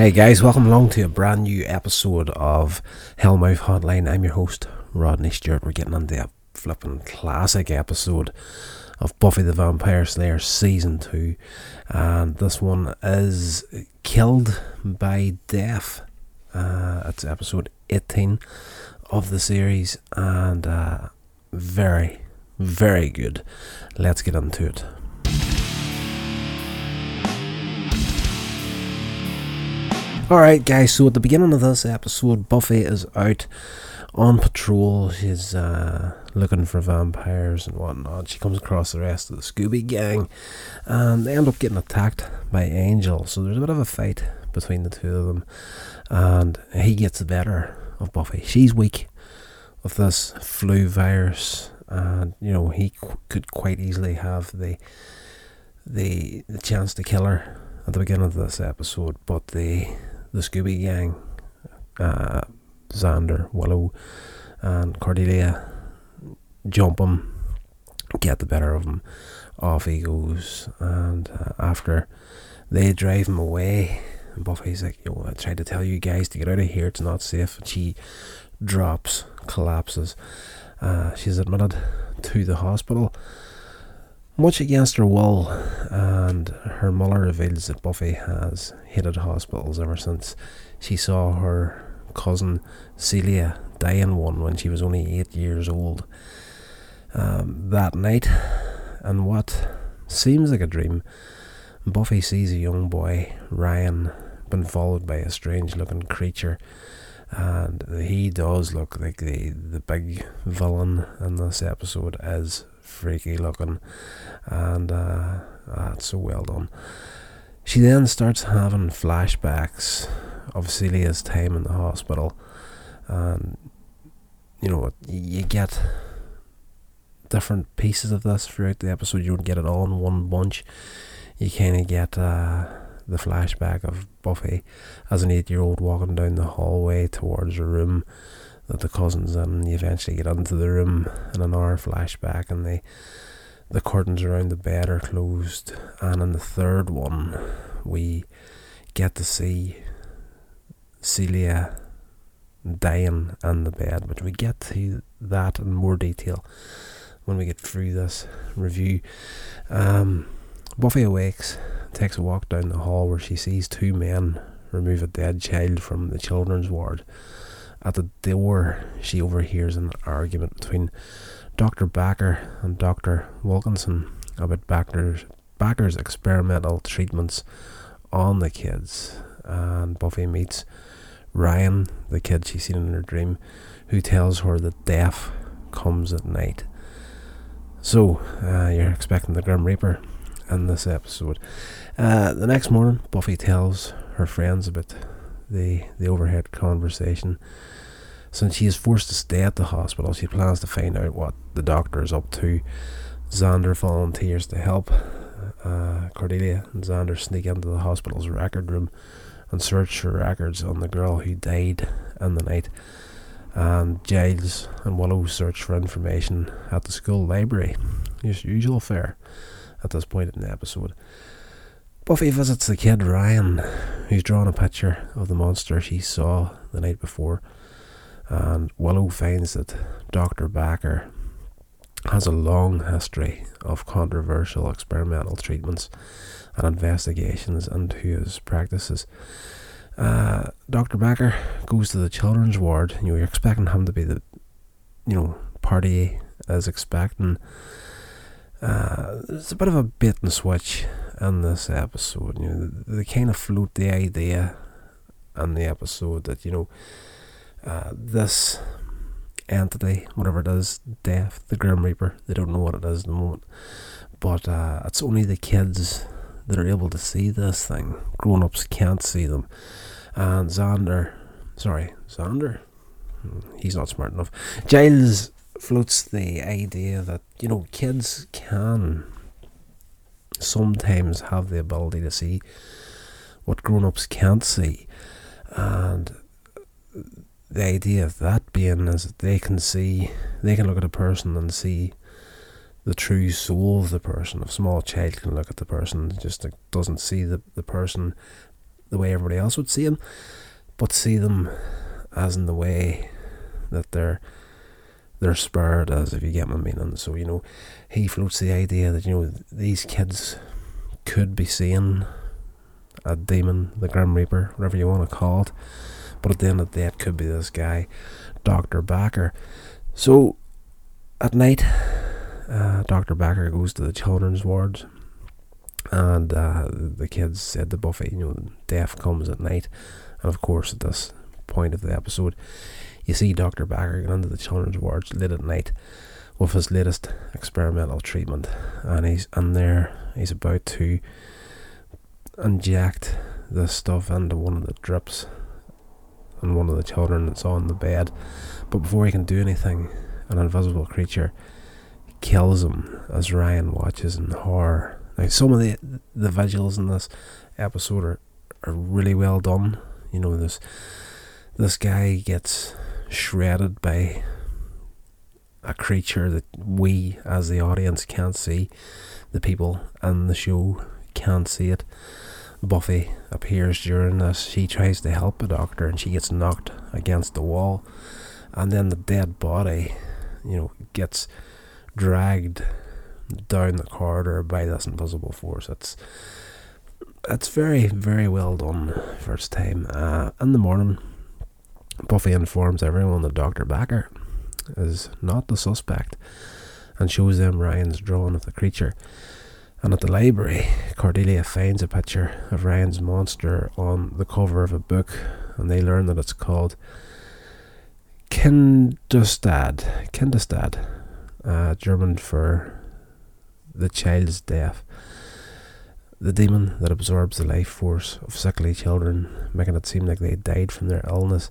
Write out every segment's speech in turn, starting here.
Hey guys, welcome along to a brand new episode of Hellmouth Hotline. I'm your host, Rodney Stewart. We're getting into a flipping classic episode of Buffy the Vampire Slayer Season 2. And this one is Killed by Death. Uh, it's episode 18 of the series and uh, very, very good. Let's get into it. Alright, guys, so at the beginning of this episode, Buffy is out on patrol. She's uh, looking for vampires and whatnot. She comes across the rest of the Scooby gang and they end up getting attacked by Angel. So there's a bit of a fight between the two of them, and he gets the better of Buffy. She's weak with this flu virus, and you know, he qu- could quite easily have the, the, the chance to kill her at the beginning of this episode, but the the Scooby Gang, uh, Xander, Willow, and Cordelia jump him, get the better of him. Off he goes, and uh, after they drive him away, Buffy's like, "Yo, I tried to tell you guys to get out of here. It's not safe." And she drops, collapses. Uh, she's admitted to the hospital much against her will, and her mother reveals that Buffy has hated hospitals ever since she saw her cousin Celia die in one when she was only eight years old. Um, that night, and what seems like a dream, Buffy sees a young boy, Ryan, been followed by a strange looking creature. And he does look like the, the big villain in this episode is freaky looking, and uh, that's so well done. She then starts having flashbacks of Celia's time in the hospital, and you know you get different pieces of this throughout the episode. You don't get it all in one bunch. You kind of get uh, the flashback of Buffy as an eight-year-old walking down the hallway towards a room that the cousins in. You eventually get into the room in an hour flashback, and the the curtains around the bed are closed. And in the third one, we get to see Celia dying in the bed, but we get to that in more detail when we get through this review. Um, Buffy awakes, takes a walk down the hall where she sees two men remove a dead child from the children's ward. At the door, she overhears an argument between Dr. Backer and Dr. Wilkinson about Backer's, Backer's experimental treatments on the kids. And Buffy meets Ryan, the kid she's seen in her dream, who tells her that death comes at night. So, uh, you're expecting the Grim Reaper in this episode. Uh, the next morning, Buffy tells her friends about the, the overhead conversation. Since she is forced to stay at the hospital, she plans to find out what the doctor is up to. Xander volunteers to help. Uh, Cordelia and Xander sneak into the hospital's record room and search for records on the girl who died in the night. And Giles and Willow search for information at the school library. Just usual fare at this point in the episode. Buffy visits the kid Ryan, who's drawn a picture of the monster she saw the night before. And Willow finds that Dr. Backer has a long history of controversial experimental treatments and investigations into his practices. Uh, Dr. Backer goes to the children's ward. You know, you're expecting him to be the, you know, party as expecting. Uh, there's a bit of a bait and switch in this episode. You know, they, they kind of float the idea in the episode that you know uh, this entity, whatever it is, death, the Grim Reaper. They don't know what it is at the moment, but uh, it's only the kids that are able to see this thing. Grown ups can't see them. And Xander, sorry, Xander, he's not smart enough. Giles floats the idea that you know kids can sometimes have the ability to see what grown ups can't see, and the idea of that being is that they can see, they can look at a person and see the true soul of the person. A small child can look at the person, and just doesn't see the, the person the way everybody else would see them, but see them as in the way that they're they're spurred as if you get my meaning. So, you know, he floats the idea that, you know, these kids could be seeing a demon, the Grim Reaper, whatever you want to call it. But at the end of the day, it could be this guy, Dr. Backer. So at night, uh, Dr. Backer goes to the children's wards, and uh, the kids said to Buffy, you know, death comes at night. And of course, at this point of the episode, you see Dr. Backer get into the children's wards late at night with his latest experimental treatment, and he's in there. He's about to inject the stuff into one of the drips and one of the children that's on the bed. But before he can do anything, an invisible creature kills him as Ryan watches in horror. Now, some of the the visuals in this episode are, are really well done. You know, this this guy gets shredded by a creature that we, as the audience, can't see. The people in the show can't see it. Buffy appears during this. She tries to help the doctor and she gets knocked against the wall. And then the dead body, you know, gets dragged down the corridor by this invisible force. It's it's very, very well done first time. Uh, in the morning, Buffy informs everyone that Dr. Backer is not the suspect and shows them Ryan's drawing of the creature. And at the library, Cordelia finds a picture of Ryan's monster on the cover of a book, and they learn that it's called Kindestod. Kindestod, uh, German for the child's death. The demon that absorbs the life force of sickly children, making it seem like they died from their illness.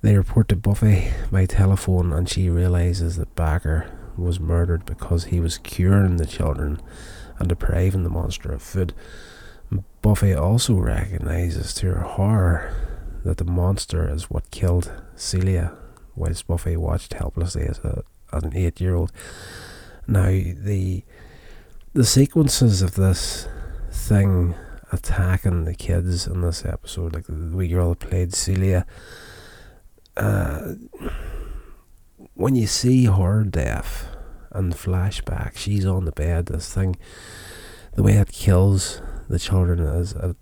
They report to Buffy by telephone, and she realizes that Backer was murdered because he was curing the children and depriving the monster of food. Buffy also recognizes to her horror that the monster is what killed Celia, whilst Buffy watched helplessly as, a, as an eight year old. Now, the, the sequences of this thing attacking the kids in this episode, like the wee girl that played Celia, uh, when you see her death and flashback, she's on the bed, this thing, the way it kills the children is it,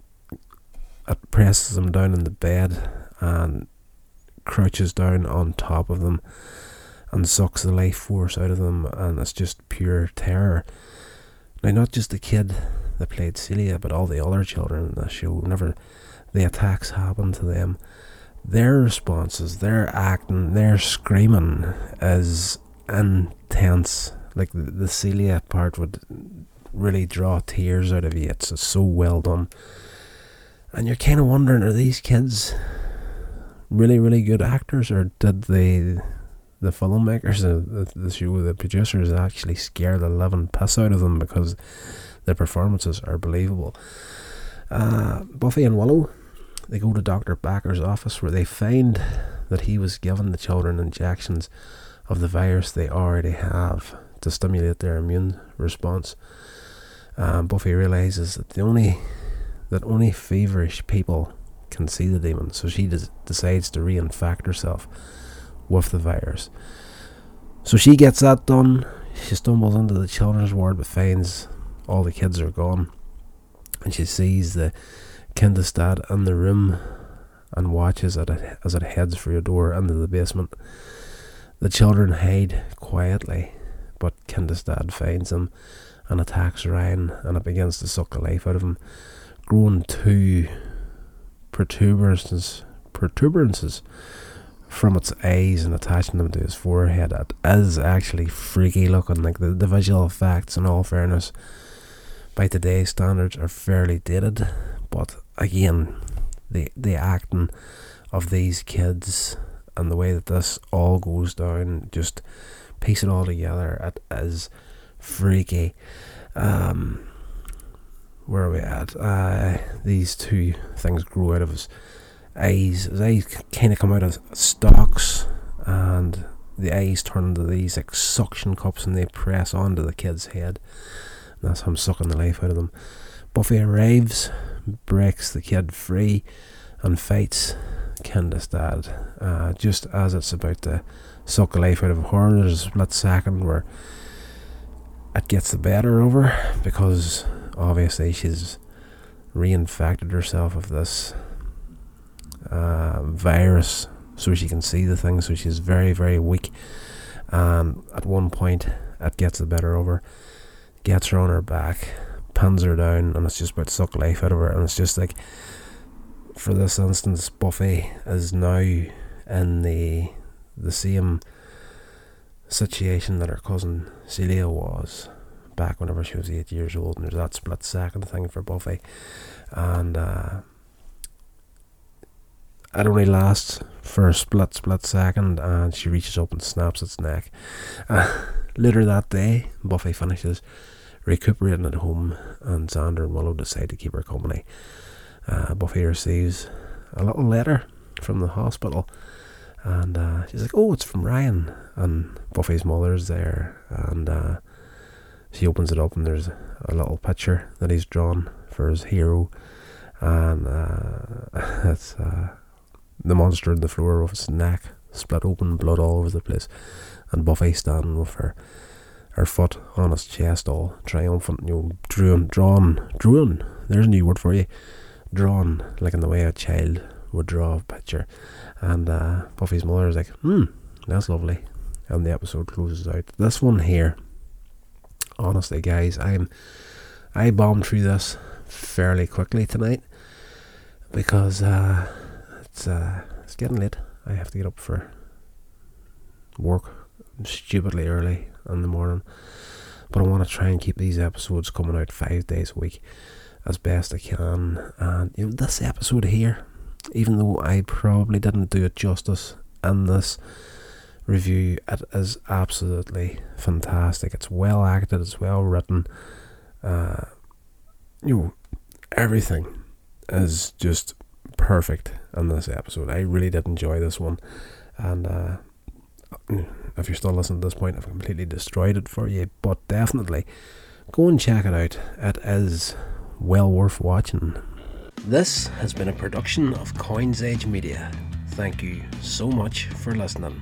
it presses them down in the bed and crouches down on top of them and sucks the life force out of them, and it's just pure terror. Now, not just the kid that played Celia, but all the other children in the show, whenever the attacks happen to them, their responses, their acting, their screaming is intense. Like the, the Celia part would really draw tears out of you. It's, it's so well done. And you're kind of wondering are these kids really, really good actors, or did they, the filmmakers, the, the show, the producers actually scare the living piss out of them because their performances are believable? Uh, Buffy and Willow they go to Dr. Backer's office where they find that he was giving the children injections of the virus they already have to stimulate their immune response. Um, Buffy realizes that the only that only feverish people can see the demon, so she des- decides to reinfect herself with the virus. So she gets that done. She stumbles into the children's ward but finds all the kids are gone, and she sees the Kindestod in the room and watches it as it heads for your door into the basement. The children hide quietly, but Kindestod finds them and attacks Ryan, and it begins to suck the life out of him, growing two protuberances, protuberances from its eyes and attaching them to his forehead. It is actually freaky looking. Like the, the visual effects, in all fairness, by today's standards, are fairly dated, but again, the the acting of these kids and the way that this all goes down, just piece it all together. It is freaky. Um, where are we at? Uh, these two things grow out of his His eyes kind of come out of stalks, and the eyes turn into these like suction cups, and they press onto the kid's head. And that's him sucking the life out of them. Buffy arrives breaks the kid free and fights Kindestod. Uh, just as it's about to suck the life out of her, there's a split second where it gets the better of her because obviously she's reinfected herself with this uh, virus so she can see the thing, so she's very, very weak. And at one point, it gets the better of her, gets her on her back, pins her down, and it's just about to suck life out of her. And it's just like, for this instance, Buffy is now in the the same situation that her cousin Celia was back whenever she was eight years old, and there's that split second thing for Buffy, and uh, it only lasts for a split split second, and she reaches up and snaps its neck. Uh, later that day, Buffy finishes recuperating at home, and Xander and Willow decide to keep her company. Uh, Buffy receives a little letter from the hospital, and uh, she's like, "Oh, it's from Ryan." And Buffy's mother's there, and uh, she opens it up, and there's a little picture that he's drawn for his hero, and uh, it's uh, the monster in the floor of its neck split open, blood all over the place, and Buffy standing with her her foot on his chest, all triumphant, you know, drawn, drawn, drawn. There's a new word for you, drawn like in the way a child would draw a picture. And uh, Buffy's mother is like, hmm, that's lovely. And the episode closes out. This one here, honestly, guys, I'm I bombed through this fairly quickly tonight because uh, it's uh, it's getting late. I have to get up for work stupidly early in the morning. But I want to try and keep these episodes coming out five days a week as best I can. And you know, this episode here, even though I probably didn't do it justice in this review, it is absolutely fantastic. It's well acted, it's well written. Uh, you know, everything is just perfect in this episode. I really did enjoy this one, and uh, if you're still listening to this point, I've completely destroyed it for you. But definitely go and check it out. It is well worth watching. This has been a production of Coins Age Media. Thank you so much for listening.